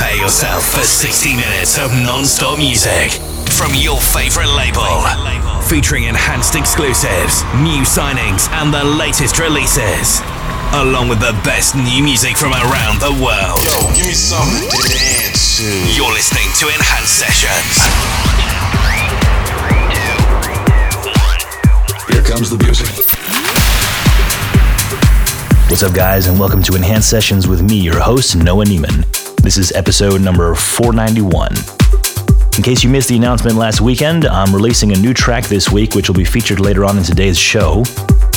Prepare yourself for 60 minutes of non-stop music from your favorite label. Featuring enhanced exclusives, new signings, and the latest releases. Along with the best new music from around the world. Yo, give me something to dance to. You're listening to Enhanced Sessions. Here comes the music. What's up, guys, and welcome to Enhanced Sessions with me, your host, Noah Neiman. This is episode number 491. In case you missed the announcement last weekend, I'm releasing a new track this week, which will be featured later on in today's show.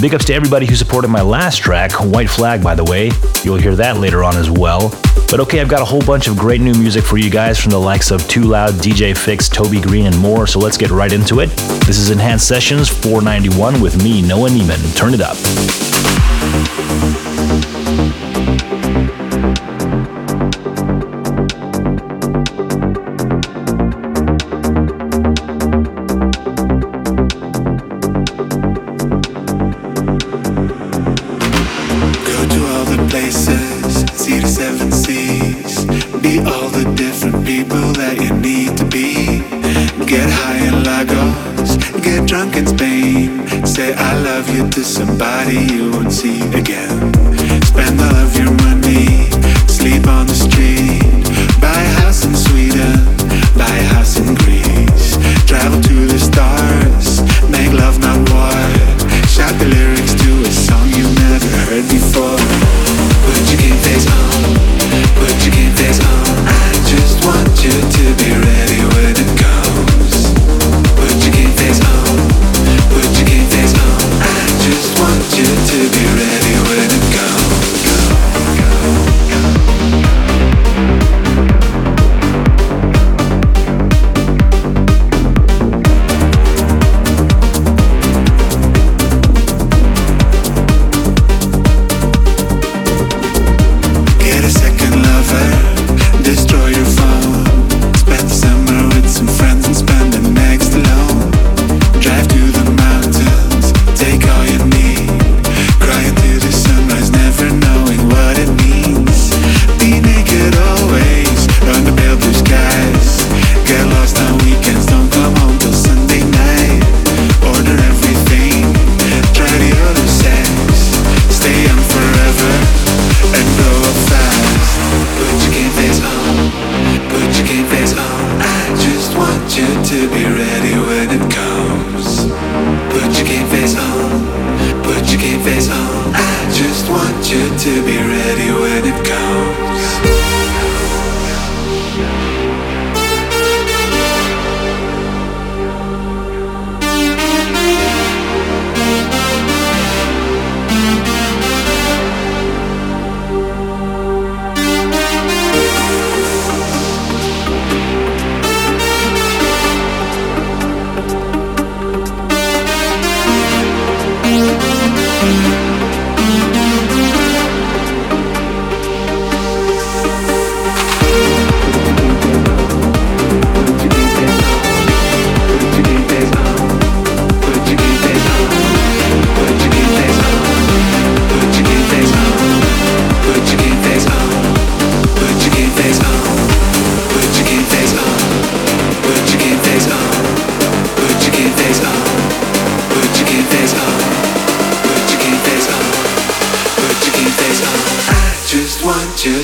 Big ups to everybody who supported my last track, White Flag, by the way. You'll hear that later on as well. But okay, I've got a whole bunch of great new music for you guys from the likes of Too Loud, DJ Fix, Toby Green, and more, so let's get right into it. This is Enhanced Sessions 491 with me, Noah Neiman. Turn it up.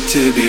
To be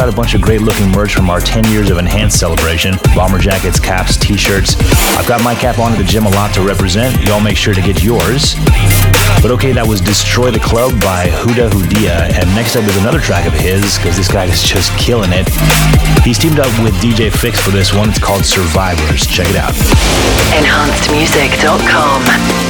got a bunch of great looking merch from our 10 years of Enhanced celebration bomber jackets, caps, t shirts. I've got my cap on at the gym a lot to represent. Y'all make sure to get yours. But okay, that was Destroy the Club by Huda Hudia. And next up is another track of his, because this guy is just killing it. He's teamed up with DJ Fix for this one. It's called Survivors. Check it out. EnhancedMusic.com.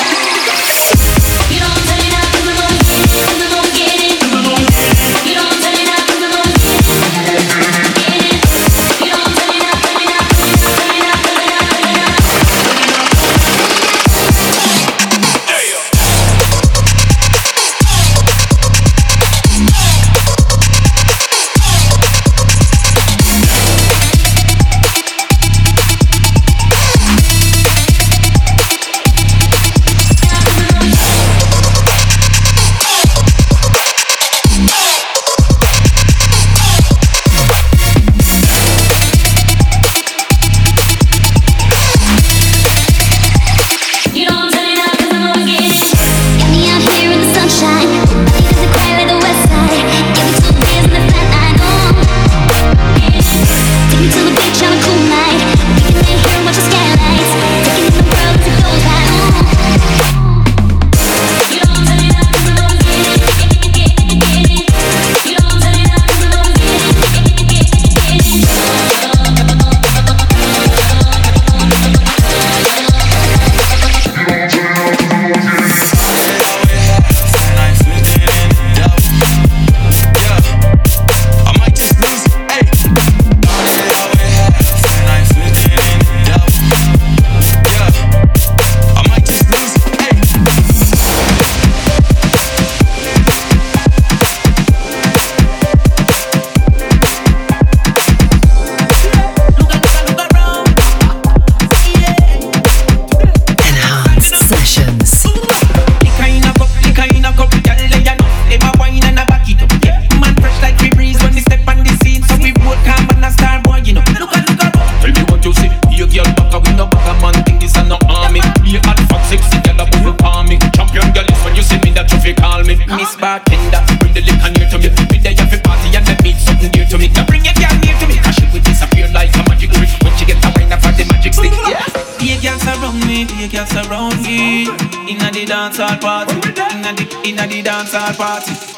dancer.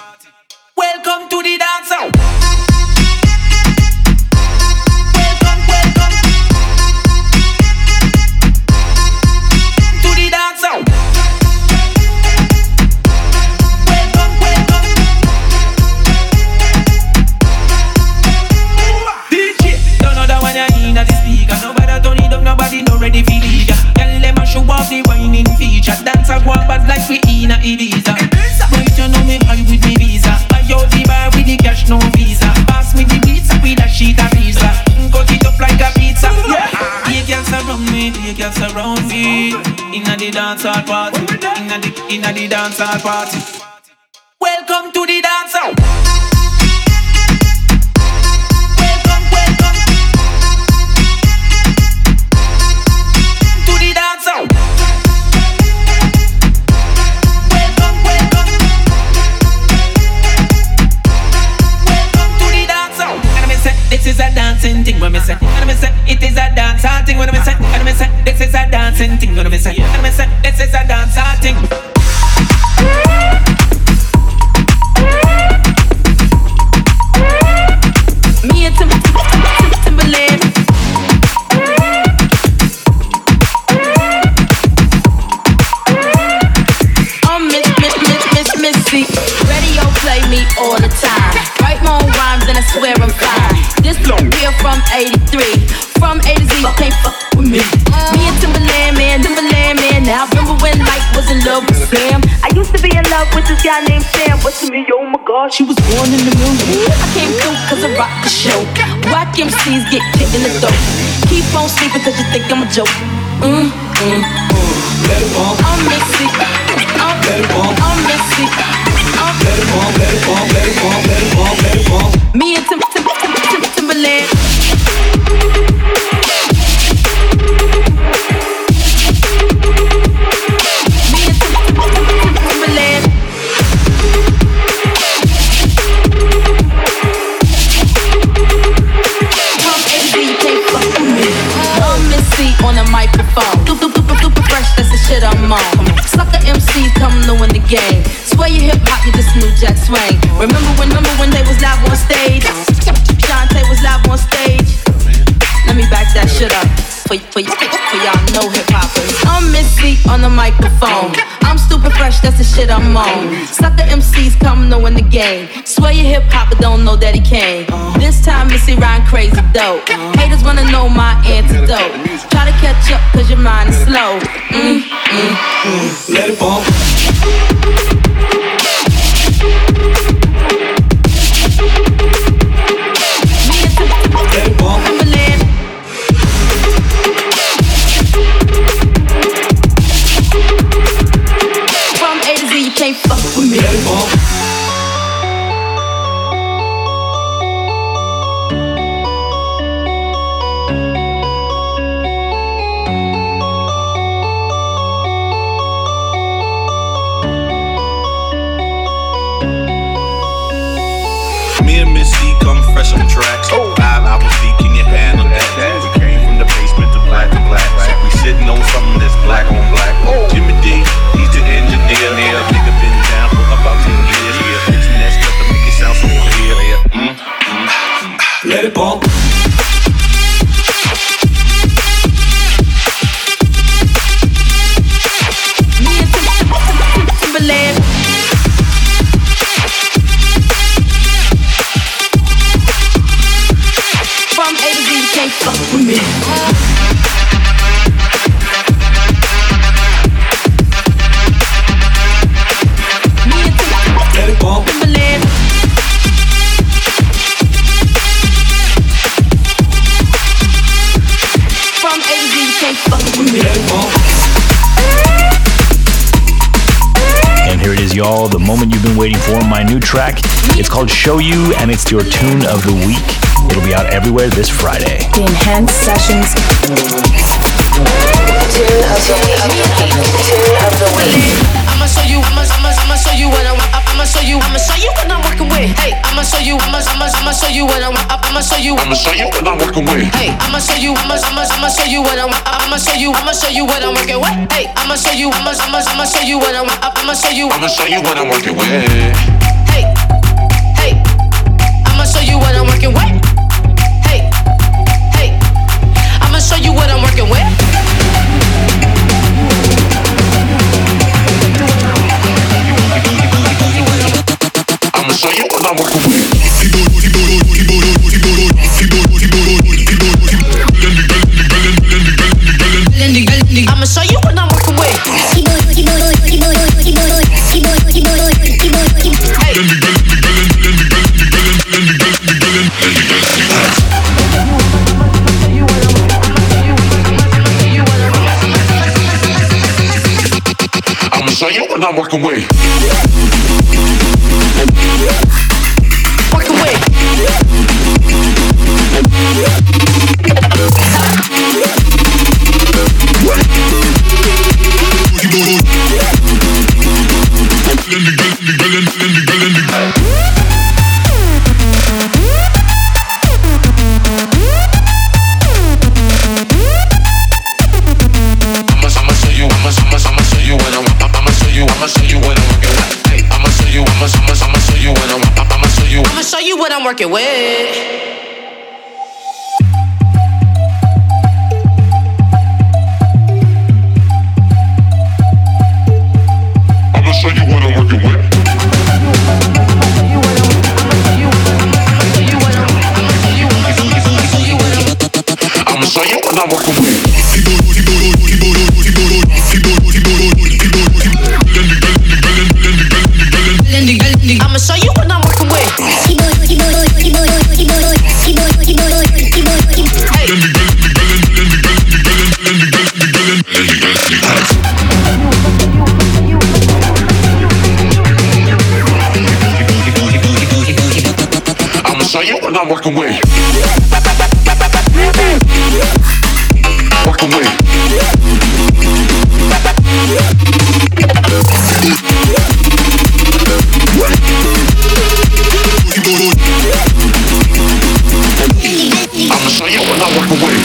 Inna the inna the dance party. The. Whack MCs get kicked in the throat. Keep on sleeping cause you think I'm a joke. Mm, mm, on the microphone. I'm stupid fresh, that's the shit I'm on. Sucker MCs come to win the game. Swear you hip hopper don't know that he came. This time Missy rhyme crazy dope. Haters wanna know my antidote. Try to catch up cause your mind is slow. Mm, mm, mm. Let it bump. Sessions. Tune of the week. Tune of the week. I'ma show you, I'ma, I'ma, I'ma show you what I'm, I'ma show you, I'ma show you what I'm working with. Hey, I'ma show you, I'ma, I'ma, I'ma show you what I'm, I'ma show you, I'ma show you what I'm working with. Hey, I'ma show you, I'ma, I'ma, I'ma show you what I'm, I'ma show you, I'ma show you what I'm working with. Hey, I'ma show you, I'ma, I'ma, I'ma show you what I'm, I'ma show you, I'ma show you what I'm working with. Hey, hey, what I'm working with.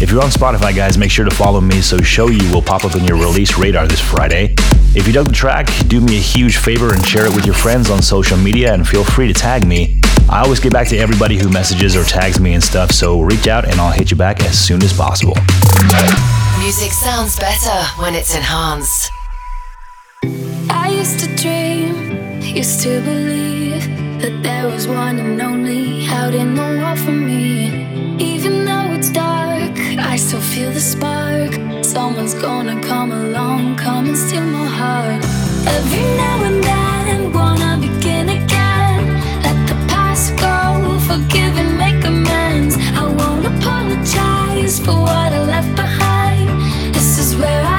If you're on Spotify, guys, make sure to follow me so Show You will pop up in your release radar this Friday. If you dug the track, do me a huge favor and share it with your friends on social media and feel free to tag me. I always get back to everybody who messages or tags me and stuff, so reach out and I'll hit you back as soon as possible. Music sounds better when it's enhanced. I used to dream, used to believe that there was one and only out in the world for me. Even though it's dark, I still feel the spark. Someone's gonna come along, come and steal my heart. Every now and then, wanna begin forgive and make amends. I won't apologize for what I left behind. This is where I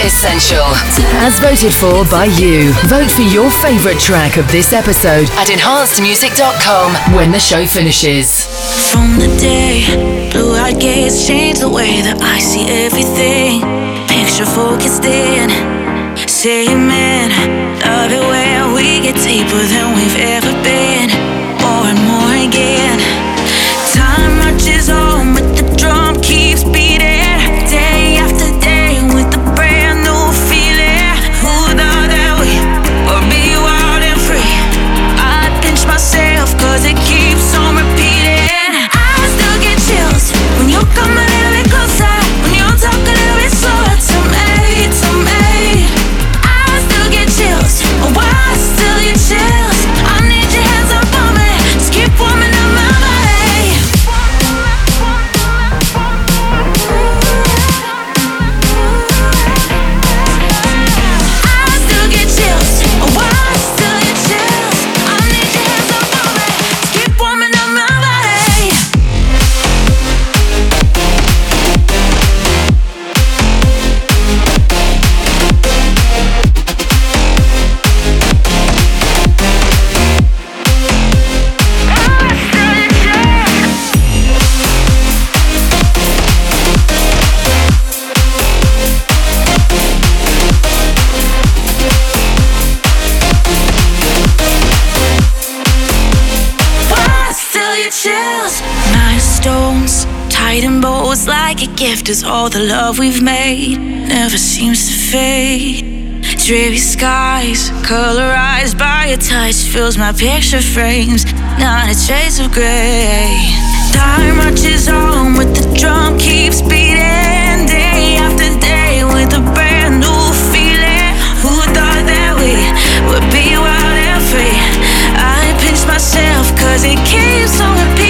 Essential. As voted for by you. Vote for your favourite track of this episode at enhancedmusic.com when the show finishes. From the day, blue eyed gaze changed the way that I see everything. Picture focused in, saying, man, love it when we get deeper than we've ever been. More and more again. Time marches on. Hiding bows like a gift is all the love we've made. Never seems to fade. Dreary skies, colorized by your touch, fills my picture frames. Not a trace of gray. Time marches on but the drum keeps beating. Day after day with a brand new feeling. Who thought that we would be wild and free? I pinch myself cause it keeps on repeating.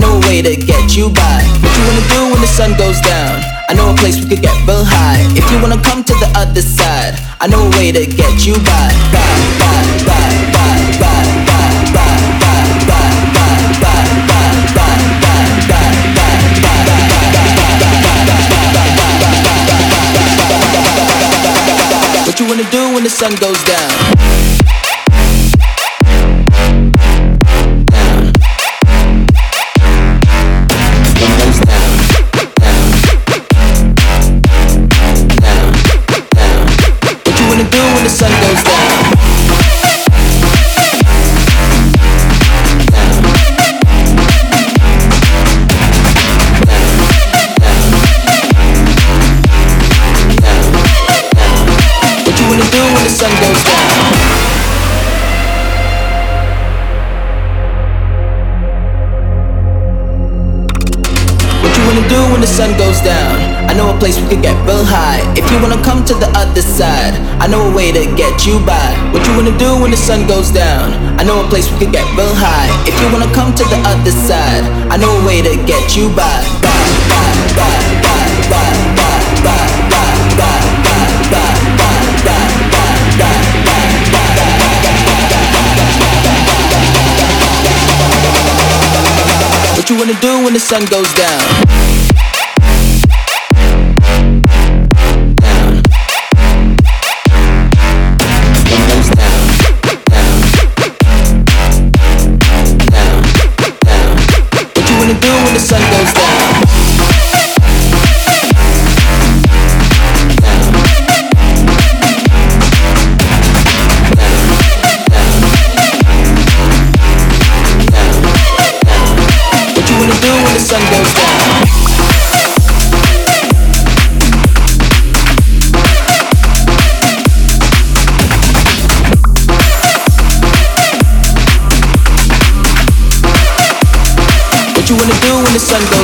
Know a way to get you by. What you wanna do when the sun goes down? I know a place we could get real high. If you wanna come to the other side, I know a way to get you by. By, by, by, by, by, by, by, by, by, by, by, by, by, by. What you wanna do when the sun goes down? I know a place we could get real high. If you wanna come to the other side, I know a way to get you by. What you wanna do when the sun goes down? I know a place we could get real high. If you wanna come to the other side, I know a way to get you by. What you wanna do when the sun goes down? the sun goes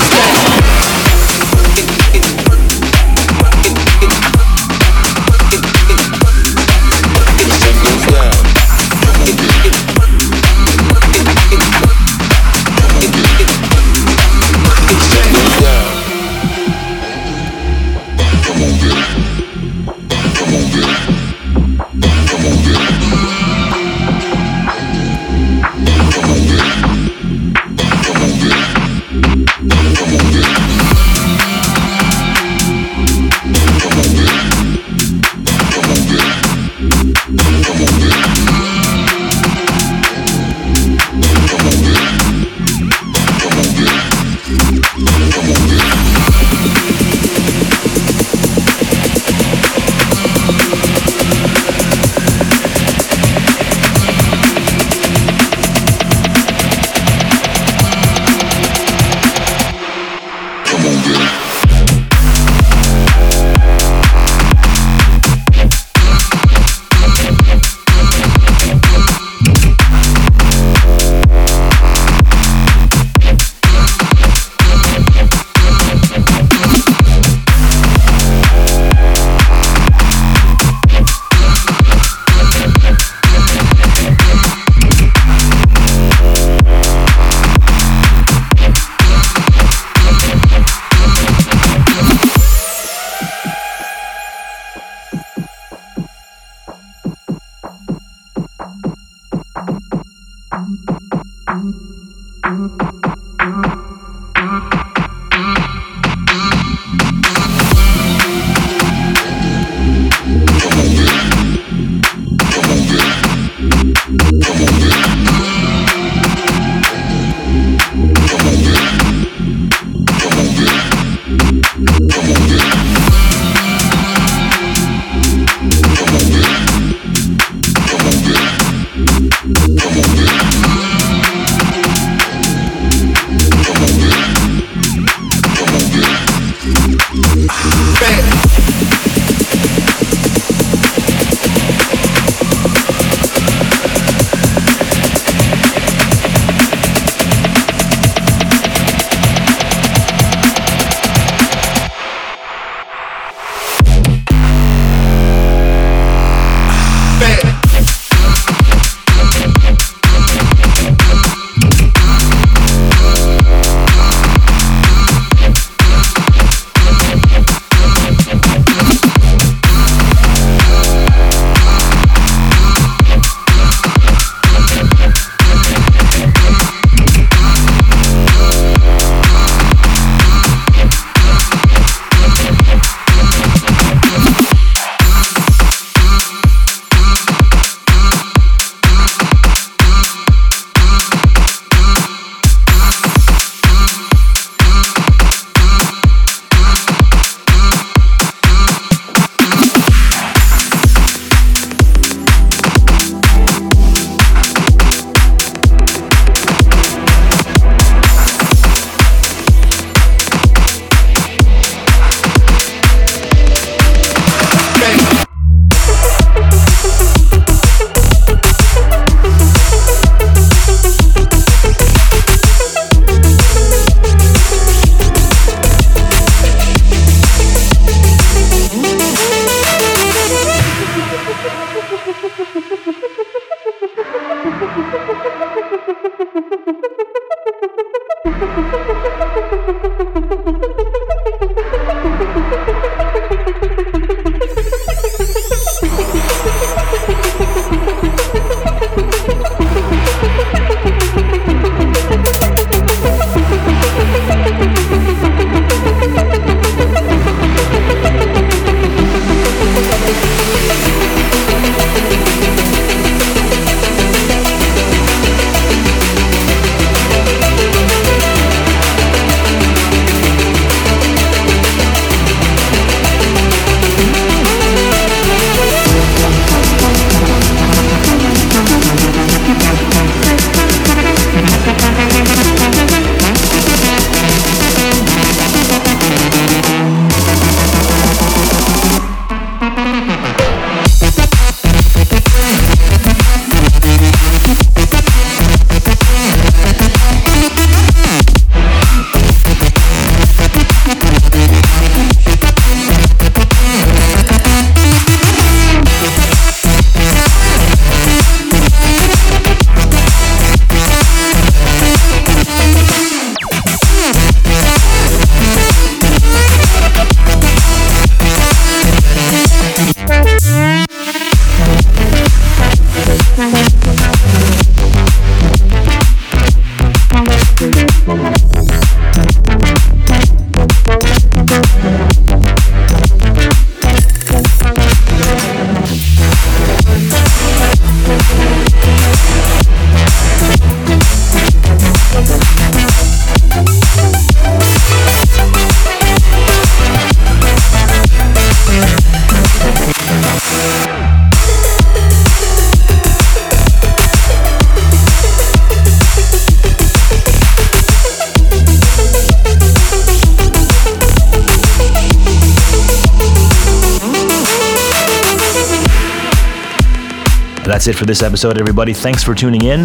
That's it for this episode, everybody. Thanks for tuning in.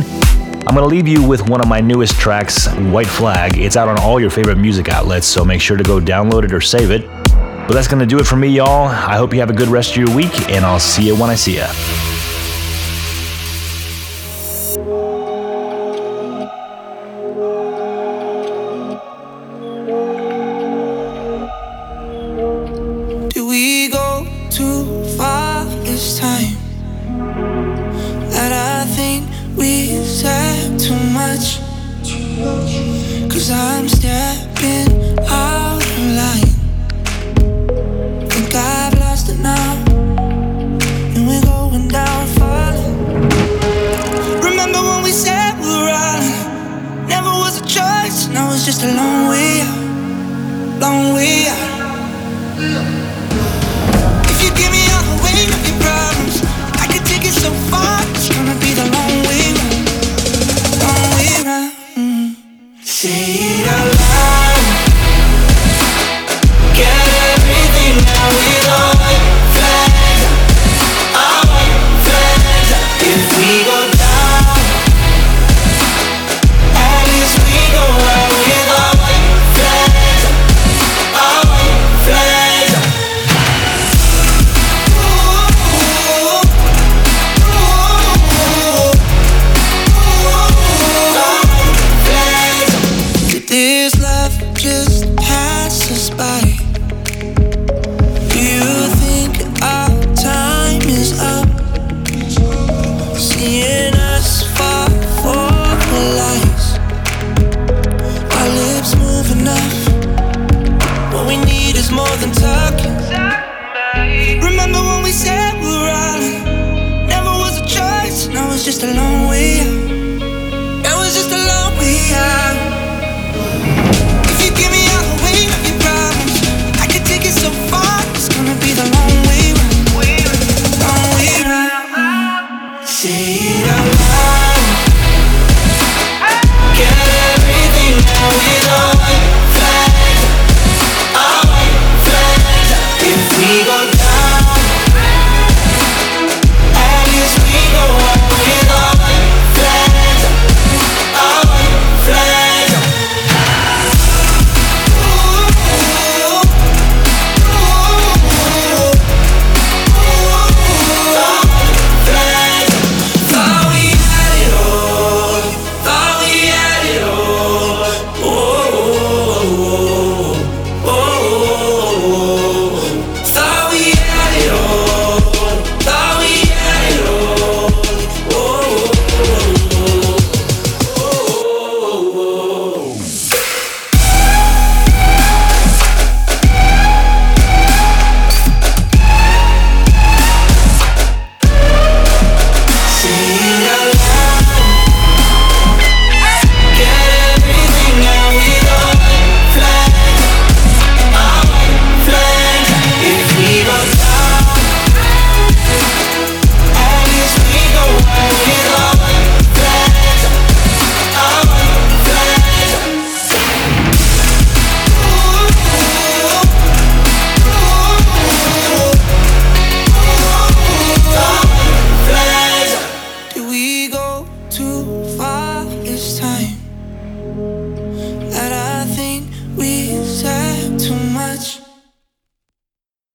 I'm going to leave you with one of my newest tracks, White Flag. It's out on all your favorite music outlets, so make sure to go download it or save it. But that's going to do it for me, y'all. I hope you have a good rest of your week, and I'll see you when I see you.